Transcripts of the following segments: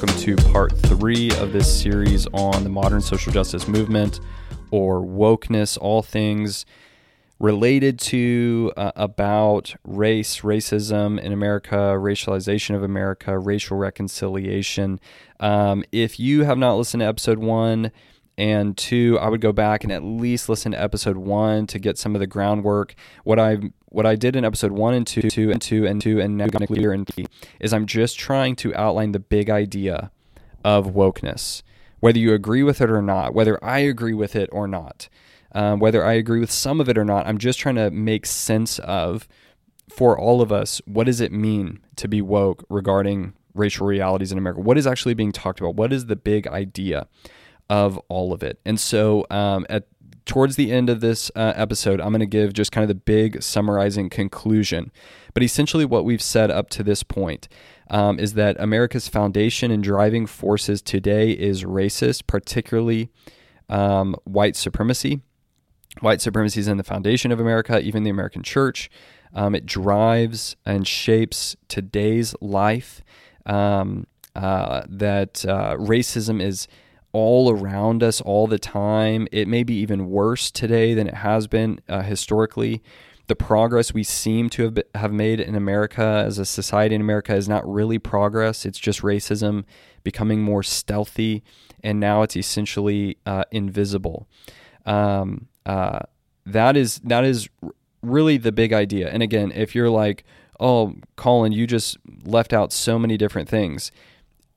welcome to part three of this series on the modern social justice movement or wokeness, all things related to uh, about race, racism in America, racialization of America, racial reconciliation. Um, if you have not listened to episode one, and two, I would go back and at least listen to episode one to get some of the groundwork. What I what I did in episode one and two, two and two and two, and now clear and three is I'm just trying to outline the big idea of wokeness, whether you agree with it or not, whether I agree with it or not, um, whether I agree with some of it or not. I'm just trying to make sense of for all of us what does it mean to be woke regarding racial realities in America? What is actually being talked about? What is the big idea? Of all of it. And so um, at towards the end of this uh, episode, I'm going to give just kind of the big summarizing conclusion. But essentially, what we've said up to this point um, is that America's foundation and driving forces today is racist, particularly um, white supremacy. White supremacy is in the foundation of America, even the American church. Um, it drives and shapes today's life. Um, uh, that uh, racism is all around us all the time. It may be even worse today than it has been uh, historically. The progress we seem to have, have made in America as a society in America is not really progress. It's just racism becoming more stealthy, and now it's essentially uh, invisible. Um, uh, that is that is really the big idea. And again, if you're like, "Oh, Collin, you just left out so many different things,"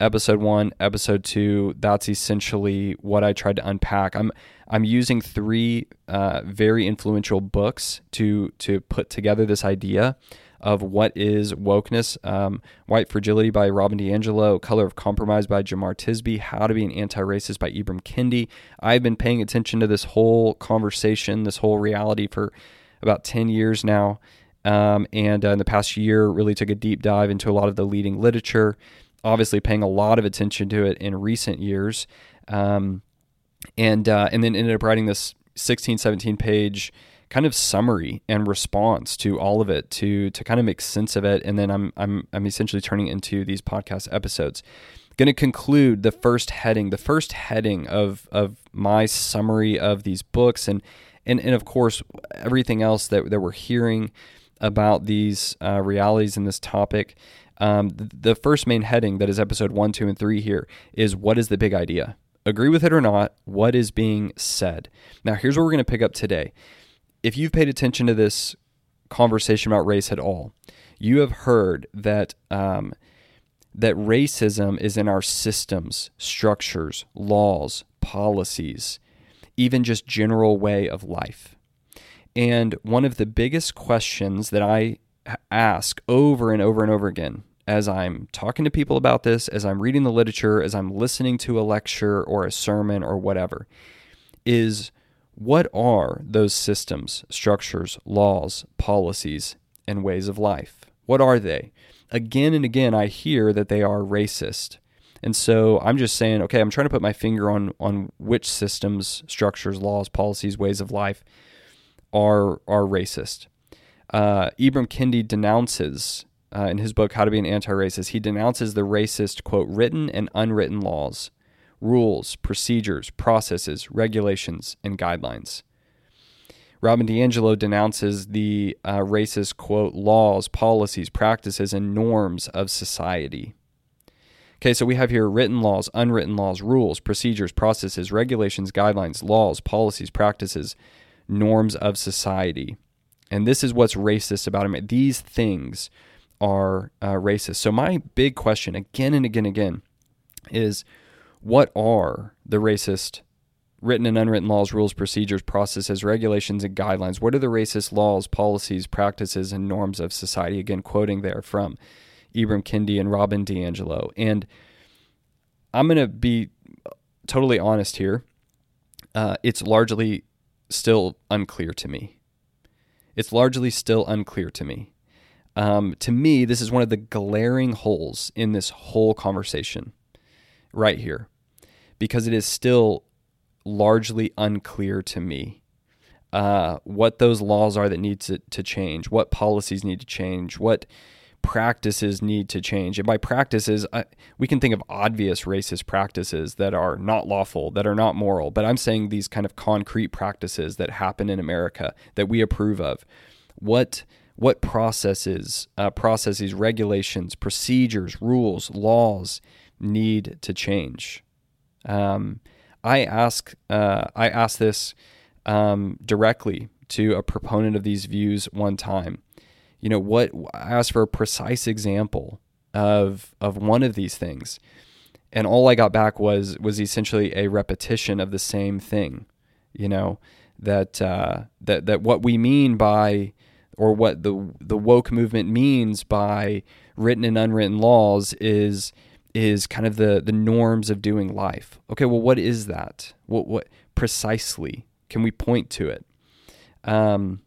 episode one, episode two. That's essentially what I tried to unpack. I'm I'm using three uh, very influential books to to put together this idea of what is wokeness. Um, White Fragility by Robin DiAngelo, Color of Compromise by Jemar Tisby, How to Be an Anti-Racist by Ibram Kendi. I've been paying attention to this whole conversation, this whole reality for about 10 years now. Um, and uh, in the past year, really took a deep dive into a lot of the leading literature obviously paying a lot of attention to it in recent years. Um, and uh, and then ended up writing this 16, 17 page kind of summary and response to all of it to to kind of make sense of it. And then I'm I'm I'm essentially turning into these podcast episodes. Going to conclude the first heading, the first heading of of my summary of these books, and and and of course everything else that that we're hearing about these uh, realities in this topic. Um, the first main heading that is episode one, two, and three here is what is the big idea? Agree with it or not, what is being said? Now, here's what we're going to pick up today. If you've paid attention to this conversation about race at all, you have heard that um, that racism is in our systems, structures, laws, policies, even just general way of life. And one of the biggest questions that I ask over and over and over again as I'm talking to people about this, as I'm reading the literature, as I'm listening to a lecture or a sermon or whatever, is what are those systems, structures, laws, policies, and ways of life? What are they? Again and again, I hear that they are racist. And so I'm just saying, okay, I'm trying to put my finger on on which systems, structures, laws, policies, ways of life are are racist. Uh, Ibram Kendi denounces uh, in his book How to Be an Anti-Racist, he denounces the racist quote written and unwritten laws, rules, procedures, processes, regulations, and guidelines. Robin DiAngelo denounces the uh, racist quote laws, policies, practices, and norms of society. Okay, so we have here written laws, unwritten laws, rules, procedures, processes, regulations, guidelines, laws, policies, practices, norms of society. And this is what's racist about it. These things are uh, racist. So, my big question again and again and again is what are the racist written and unwritten laws, rules, procedures, processes, regulations, and guidelines? What are the racist laws, policies, practices, and norms of society? Again, quoting there from Ibram Kendi and Robin DiAngelo. And I'm going to be totally honest here. Uh, it's largely still unclear to me. It's largely still unclear to me. Um, to me, this is one of the glaring holes in this whole conversation right here because it is still largely unclear to me uh, what those laws are that need to, to change, what policies need to change, what practices need to change. And by practices, I, we can think of obvious racist practices that are not lawful, that are not moral. But I'm saying these kind of concrete practices that happen in America that we approve of. What what processes, uh, processes, regulations, procedures, rules, laws need to change? Um, I ask uh, I ask this um, directly to a proponent of these views one time you know what I asked for a precise example of of one of these things and all I got back was was essentially a repetition of the same thing you know that uh, that that what we mean by or what the the woke movement means by written and unwritten laws is is kind of the the norms of doing life. Okay, well, what is that? What what precisely can we point to it? Um,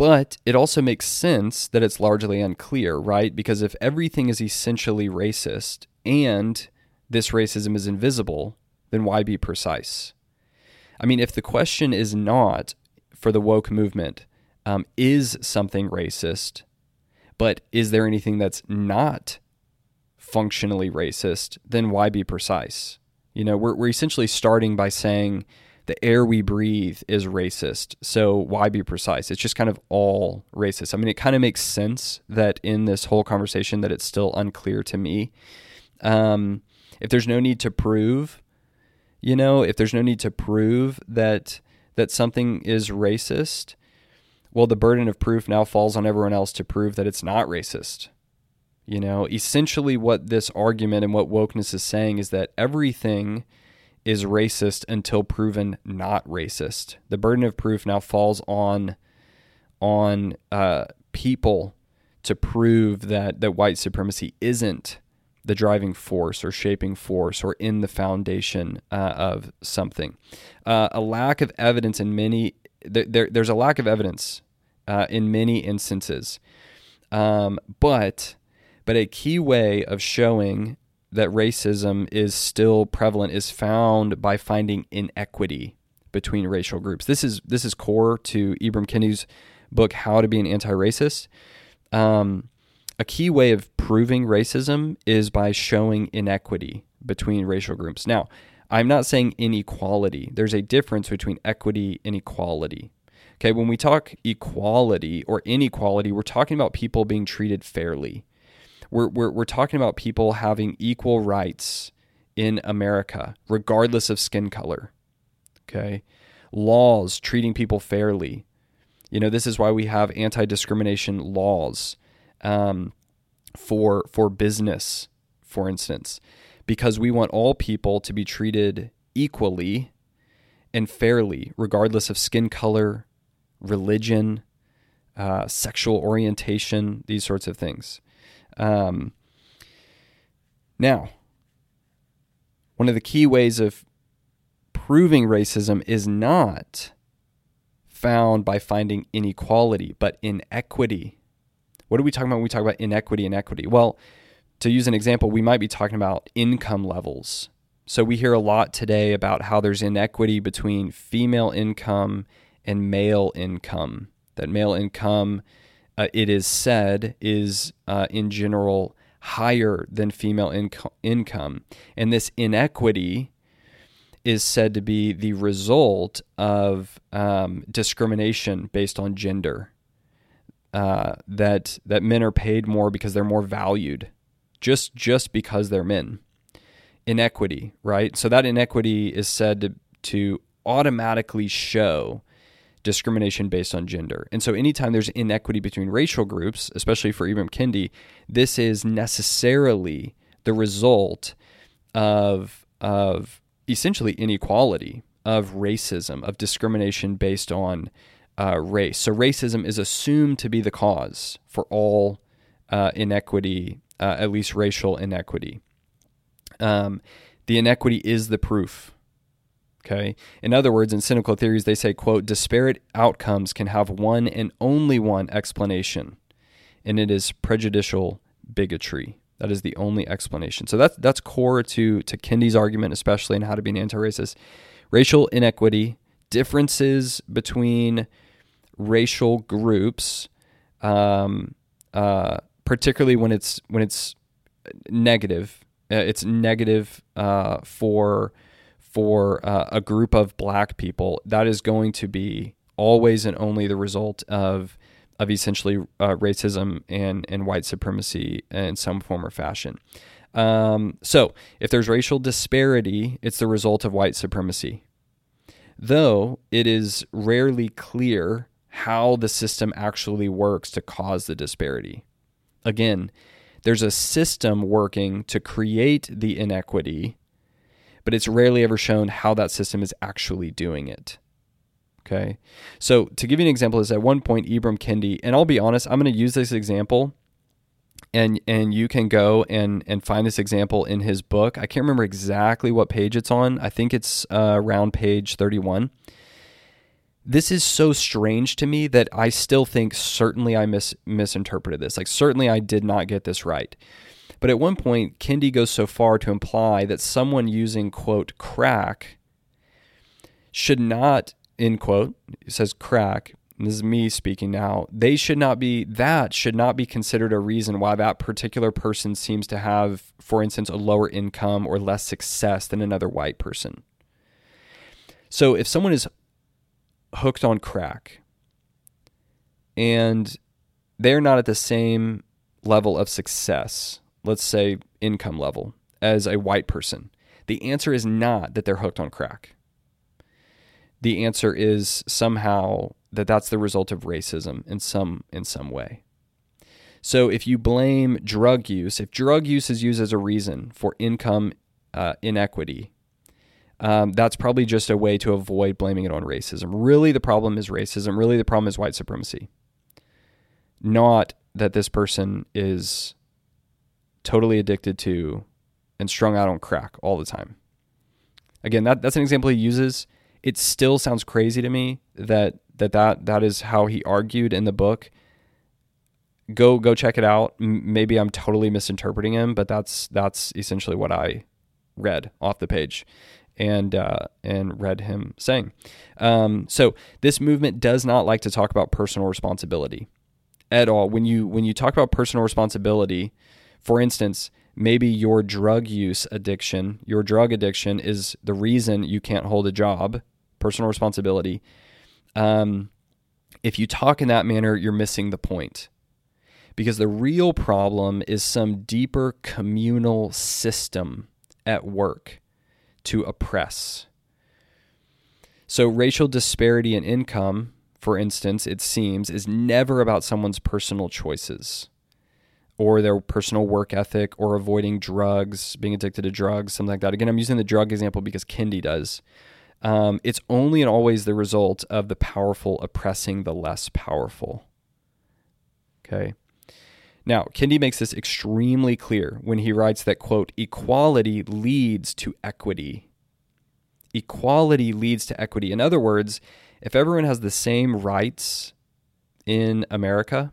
but it also makes sense that it's largely unclear, right? Because if everything is essentially racist and this racism is invisible, then why be precise? I mean, if the question is not for the woke movement, um, is something racist, but is there anything that's not functionally racist, then why be precise? You know, we're, we're essentially starting by saying the air we breathe is racist. So why be precise? It's just kind of all racist. I mean, it kind of makes sense that in this whole conversation that it's still unclear to me. Um, if there's no need to prove, you know, if there's no need to prove that that something is racist, well, the burden of proof now falls on everyone else to prove that it's not racist. You know, essentially, what this argument and what wokeness is saying is that everything is racist until proven not racist. The burden of proof now falls on on uh, people to prove that that white supremacy isn't the driving force or shaping force or in the foundation uh, of something. Uh, a lack of evidence in many there, there's a lack of evidence uh, in many instances, um, but but a key way of showing that racism is still prevalent is found by finding inequity between racial groups. This is this is core to Ibram Kendi's book How to Be an Anti-Racist. Um, a key way of proving racism is by showing inequity between racial groups. Now, I'm not saying inequality. There's a difference between equity and equality. Okay, when we talk equality or inequality, we're talking about people being treated fairly we're, we're, we're talking about people having equal rights in America, regardless of skin color. Okay. Laws treating people fairly. You know, this is why we have anti discrimination laws um, for, for business, for instance, because we want all people to be treated equally and fairly, regardless of skin color, religion, uh, sexual orientation, these sorts of things. Um, now, one of the key ways of proving racism is not found by finding inequality, but inequity. What are we talking about when we talk about inequity and equity? Well, to use an example, we might be talking about income levels. So we hear a lot today about how there's inequity between female income and male income. That male income uh, it is said is uh, in general higher than female inco- income. And this inequity is said to be the result of um, discrimination based on gender. Uh, that that men are paid more because they're more valued, just just because they're men. Inequity, right? So that inequity is said to to automatically show discrimination based on gender. And so anytime there's inequity between racial groups, especially for Ibram Kendi, this is necessarily the result of of essentially inequality, of racism, of discrimination based on uh, race. So racism is assumed to be the cause for all uh, inequity, uh, at least racial inequity. Um, the inequity is the proof Okay. In other words, in cynical theories, they say, quote, disparate outcomes can have one and only one explanation, and it is prejudicial bigotry. That is the only explanation. So that's that's core to to Kendi's argument, especially in how to be an anti-racist. Racial inequity, differences between racial groups, um, uh, particularly when it's when it's negative. Uh, it's negative uh, for for uh, a group of black people. That is going to be always and only the result of of essentially uh, racism and and white supremacy in some form or fashion. Um, so, if there's racial disparity, it's the result of white supremacy. Though it is rarely clear how the system actually works to cause the disparity. Again, there's a system working to create the inequity, but it's rarely ever shown how that system is actually doing it. Okay. So to give you an example, is at one point Ibram Kendi, and I'll be honest, I'm going to use this example and and you can go and and find this example in his book. I can't remember exactly what page it's on. I think it's uh, around page 31. This is so strange to me that I still think certainly I mis- misinterpreted this. Like certainly I did not get this right. But at one point, Kendi goes so far to imply that someone using quote crack should not end quote, it says crack, and this is me speaking now, they should not be, that should not be considered a reason why that particular person seems to have, for instance, a lower income or less success than another white person. So if someone is hooked on crack and they're not at the same level of success, let's say income level, as a white person, the answer is not that they're hooked on crack the answer is somehow that that's the result of racism in some in some way. So if you blame drug use, if drug use is used as a reason for income uh, inequity, um, that's probably just a way to avoid blaming it on racism. Really, the problem is racism. Really, the problem is white supremacy. Not that this person is totally addicted to and strung out on crack all the time. Again, that, that's an example he uses it still sounds crazy to me that that that, that is how he argued in the book. Go go check it out. maybe I'm totally misinterpreting him, but that's that's essentially what I read off the page and uh, and read him saying. Um, so this movement does not like to talk about personal responsibility at all. When you when you talk about personal responsibility, for instance, maybe your drug use addiction, your drug addiction is the reason you can't hold a job personal responsibility. Um, if you talk in that manner, you're missing the point. Because the real problem is some deeper communal system at work to oppress. So, racial disparity in income, for instance, it seems, is never about someone's personal choices or their personal work ethic or avoiding drugs, being addicted to drugs, something like that. Again, I'm using the drug example because Kendi does um, it's only and always the result of the powerful oppressing the less powerful. Okay. Now, Kendi makes this extremely clear when he writes that, quote, equality leads to equity. Equality leads to equity. In other words, if everyone has the same rights in America,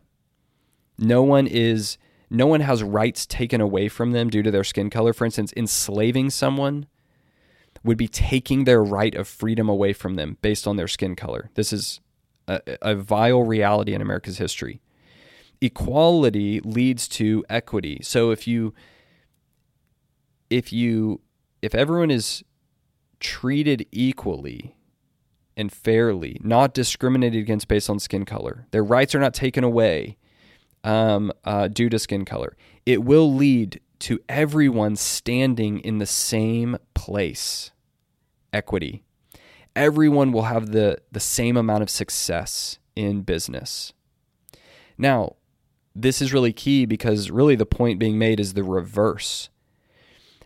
no one is no one has rights taken away from them due to their skin color. For instance, enslaving someone would be taking their right of freedom away from them based on their skin color. This is a, a vile reality in America's history. Equality leads to equity. So if you if you if everyone is treated equally and fairly, not discriminated against based on skin color, their rights are not taken away um, uh, due to skin color, it will lead to everyone standing in the same place equity. Everyone will have the, the same amount of success in business. Now, this is really key because really the point being made is the reverse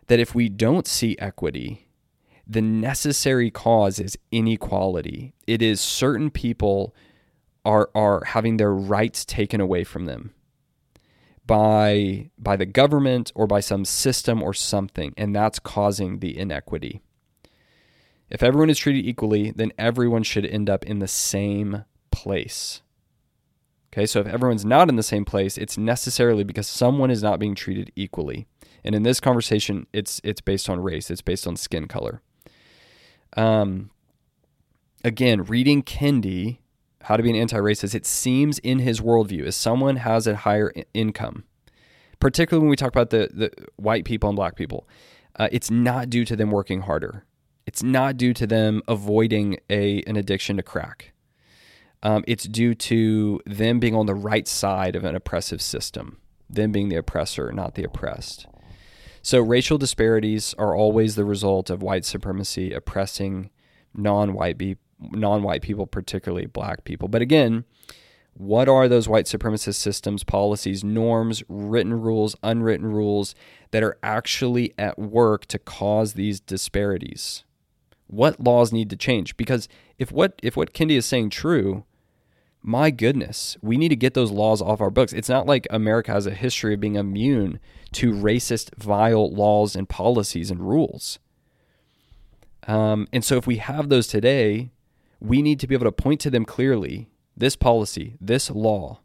that if we don't see equity, the necessary cause is inequality. It is certain people are, are having their rights taken away from them by, by the government or by some system or something, and that's causing the inequity. If everyone is treated equally, then everyone should end up in the same place. Okay, so if everyone's not in the same place, it's necessarily because someone is not being treated equally. And in this conversation, it's it's based on race, it's based on skin color. Um, again, reading Kendi how to be an anti-racist, it seems in his worldview, as someone has a higher income, particularly when we talk about the, the white people and black people, uh, it's not due to them working harder. It's not due to them avoiding a an addiction to crack. Um, it's due to them being on the right side of an oppressive system, them being the oppressor, not the oppressed. So racial disparities are always the result of white supremacy oppressing non-white be- non-white people, particularly black people. But again, what are those white supremacist systems, policies, norms, written rules, unwritten rules that are actually at work to cause these disparities? What laws need to change? Because if what if what Kendi is saying true, my goodness, we need to get those laws off our books. It's not like America has a history of being immune to racist, vile laws and policies and rules. Um, and so, if we have those today, we need to be able to point to them clearly this policy, this law,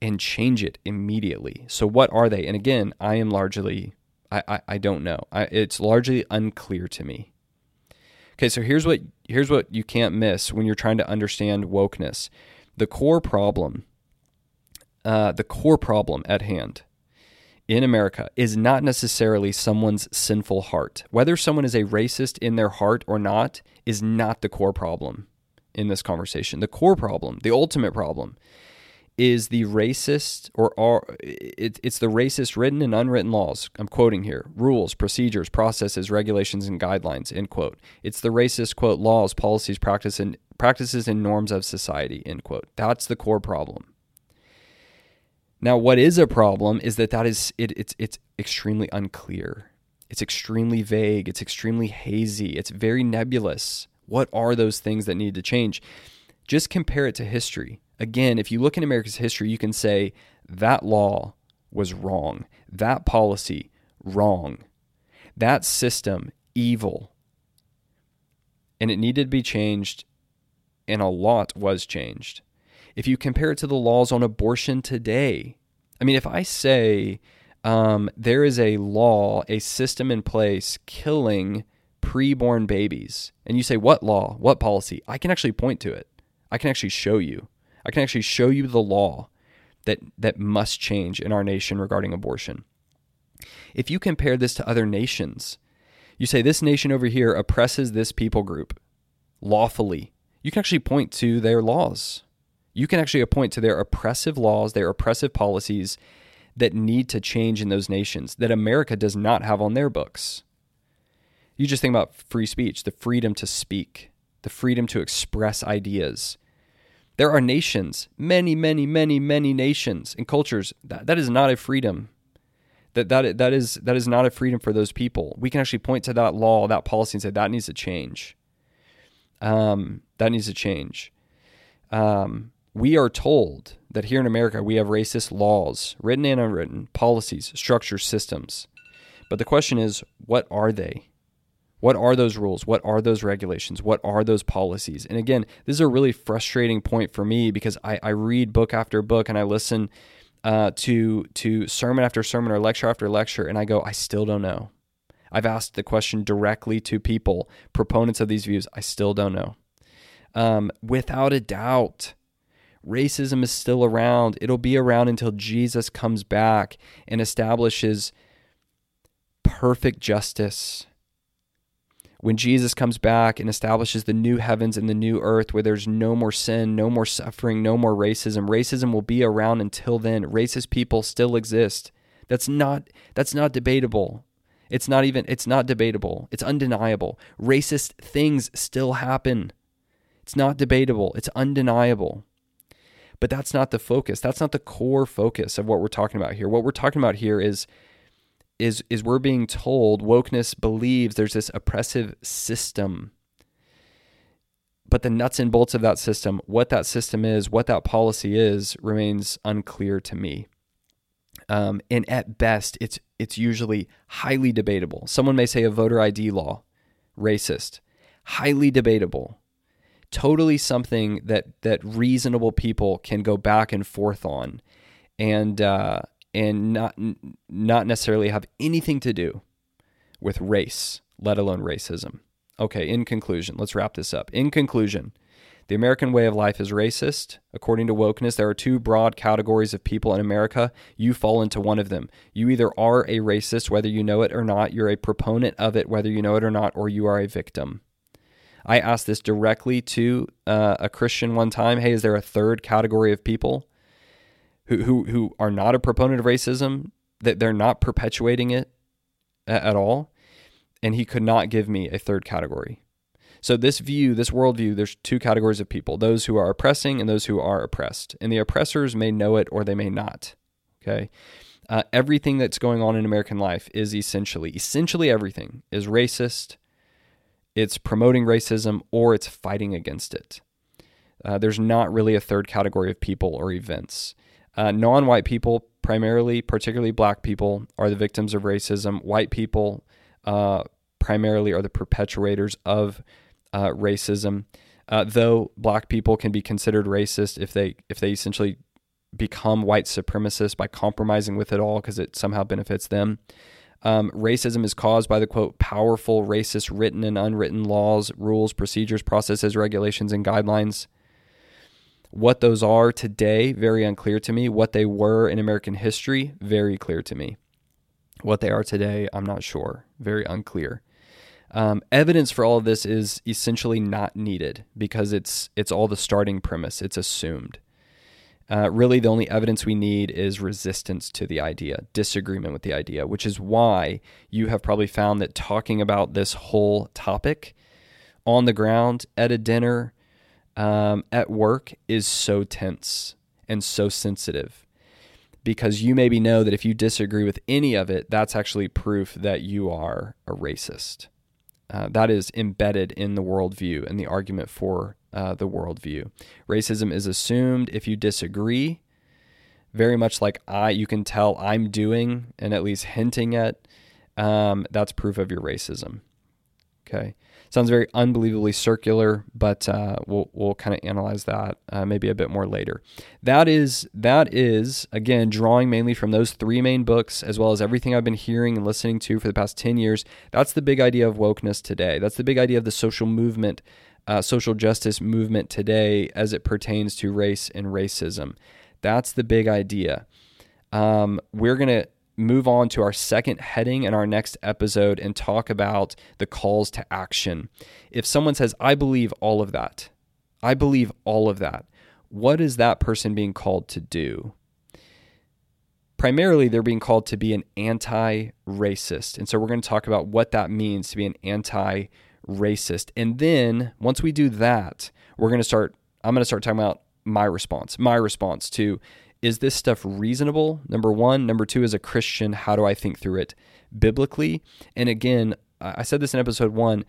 and change it immediately. So, what are they? And again, I am largely, I, I, I don't know. I, it's largely unclear to me. Okay, so here's what here's what you can't miss when you're trying to understand wokeness the core problem, uh, the core problem at hand in America is not necessarily someone's sinful heart. Whether someone is a racist in their heart or not is not the core problem in this conversation. The core problem, the ultimate problem, is the racist or, it, it's the racist written and unwritten laws. I'm quoting here: rules, procedures, processes, regulations, and guidelines. End quote. It's the racist quote laws, policies, practice, and practices and norms of society, end quote. That's the core problem. Now, what is a problem is that that is it, it's it's extremely unclear. It's extremely vague. It's extremely hazy. It's very nebulous. What are those things that need to change? Just compare it to history. Again, if you look in America's history, you can say that law was wrong. That policy wrong. That system evil. And it needed to be changed and a lot was changed. If you compare it to the laws on abortion today, I mean, if I say um, there is a law, a system in place killing preborn babies, and you say, what law, what policy? I can actually point to it. I can actually show you. I can actually show you the law that, that must change in our nation regarding abortion. If you compare this to other nations, you say this nation over here oppresses this people group lawfully you can actually point to their laws. You can actually point to their oppressive laws, their oppressive policies that need to change in those nations that America does not have on their books. You just think about free speech, the freedom to speak, the freedom to express ideas. There are nations, many, many, many, many nations and cultures that, that is not a freedom. That, that, that, is, that is not a freedom for those people. We can actually point to that law, that policy, and say that needs to change. Um, that needs to change. Um, we are told that here in America we have racist laws, written and unwritten, policies, structures, systems. But the question is, what are they? What are those rules? What are those regulations? What are those policies? And again, this is a really frustrating point for me because I, I read book after book and I listen uh, to to sermon after sermon or lecture after lecture, and I go, I still don't know. I've asked the question directly to people, proponents of these views. I still don't know. Um, without a doubt, racism is still around. It'll be around until Jesus comes back and establishes perfect justice. When Jesus comes back and establishes the new heavens and the new earth where there's no more sin, no more suffering, no more racism, racism will be around until then. Racist people still exist. That's not that's not debatable. It's not even it's not debatable. It's undeniable. Racist things still happen. It's not debatable. It's undeniable. But that's not the focus. That's not the core focus of what we're talking about here. What we're talking about here is is is we're being told wokeness believes there's this oppressive system. But the nuts and bolts of that system, what that system is, what that policy is, remains unclear to me. Um, and at best, it's it's usually highly debatable. Someone may say a voter ID law, racist, highly debatable, totally something that that reasonable people can go back and forth on, and uh, and not not necessarily have anything to do with race, let alone racism. Okay, in conclusion, let's wrap this up. In conclusion, The American way of life is racist. According to wokeness, there are two broad categories of people in America. You fall into one of them. You either are a racist, whether you know it or not, you're a proponent of it, whether you know it or not, or you are a victim. I asked this directly to uh, a Christian one time Hey, is there a third category of people who, who, who are not a proponent of racism, that they're not perpetuating it at all? And he could not give me a third category. So, this view, this worldview, there's two categories of people those who are oppressing and those who are oppressed. And the oppressors may know it or they may not. Okay. Uh, everything that's going on in American life is essentially, essentially everything is racist, it's promoting racism, or it's fighting against it. Uh, there's not really a third category of people or events. Uh, non white people, primarily, particularly black people, are the victims of racism. White people, uh, primarily, are the perpetuators of uh, racism. Uh, though black people can be considered racist if they if they essentially become white supremacists by compromising with it all because it somehow benefits them. Um, racism is caused by the quote powerful racist written and unwritten laws, rules, procedures, processes, regulations, and guidelines. What those are today, very unclear to me. What they were in American history, very clear to me. What they are today, I'm not sure. Very unclear. Um, evidence for all of this is essentially not needed because it's it's all the starting premise. It's assumed. Uh, really, the only evidence we need is resistance to the idea, disagreement with the idea, which is why you have probably found that talking about this whole topic on the ground, at a dinner, um, at work is so tense and so sensitive because you maybe know that if you disagree with any of it, that's actually proof that you are a racist. Uh, that is embedded in the worldview and the argument for uh, the worldview. Racism is assumed if you disagree, very much like I, you can tell I'm doing and at least hinting at. Um, that's proof of your racism. Okay. Sounds very unbelievably circular, but uh, we'll we'll kind of analyze that uh, maybe a bit more later. That is that is again drawing mainly from those three main books, as well as everything I've been hearing and listening to for the past ten years. That's the big idea of wokeness today. That's the big idea of the social movement, uh, social justice movement today, as it pertains to race and racism. That's the big idea. Um, we're gonna move on to our second heading in our next episode and talk about the calls to action. If someone says, I believe all of that, I believe all of that, what is that person being called to do? Primarily, they're being called to be an anti racist. And so we're going to talk about what that means to be an anti racist. And then once we do that, we're going to start, I'm going to start talking about my response, my response to is this stuff reasonable? Number one. Number two, as a Christian, how do I think through it biblically? And again, I said this in episode one.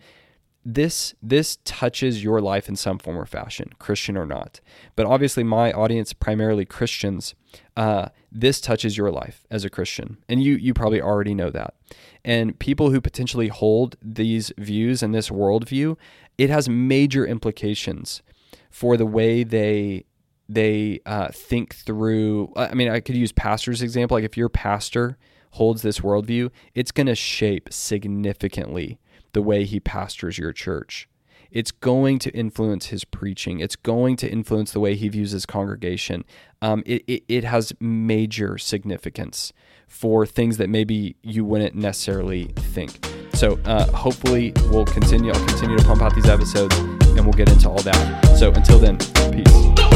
This this touches your life in some form or fashion, Christian or not. But obviously, my audience primarily Christians. Uh, this touches your life as a Christian, and you you probably already know that. And people who potentially hold these views and this worldview, it has major implications for the way they they uh, think through. I mean, I could use pastor's example. Like if your pastor holds this worldview, it's going to shape significantly the way he pastors your church. It's going to influence his preaching. It's going to influence the way he views his congregation. Um, it, it, it has major significance for things that maybe you wouldn't necessarily think. So uh, hopefully we'll continue. I'll continue to pump out these episodes and we'll get into all that. So until then, peace.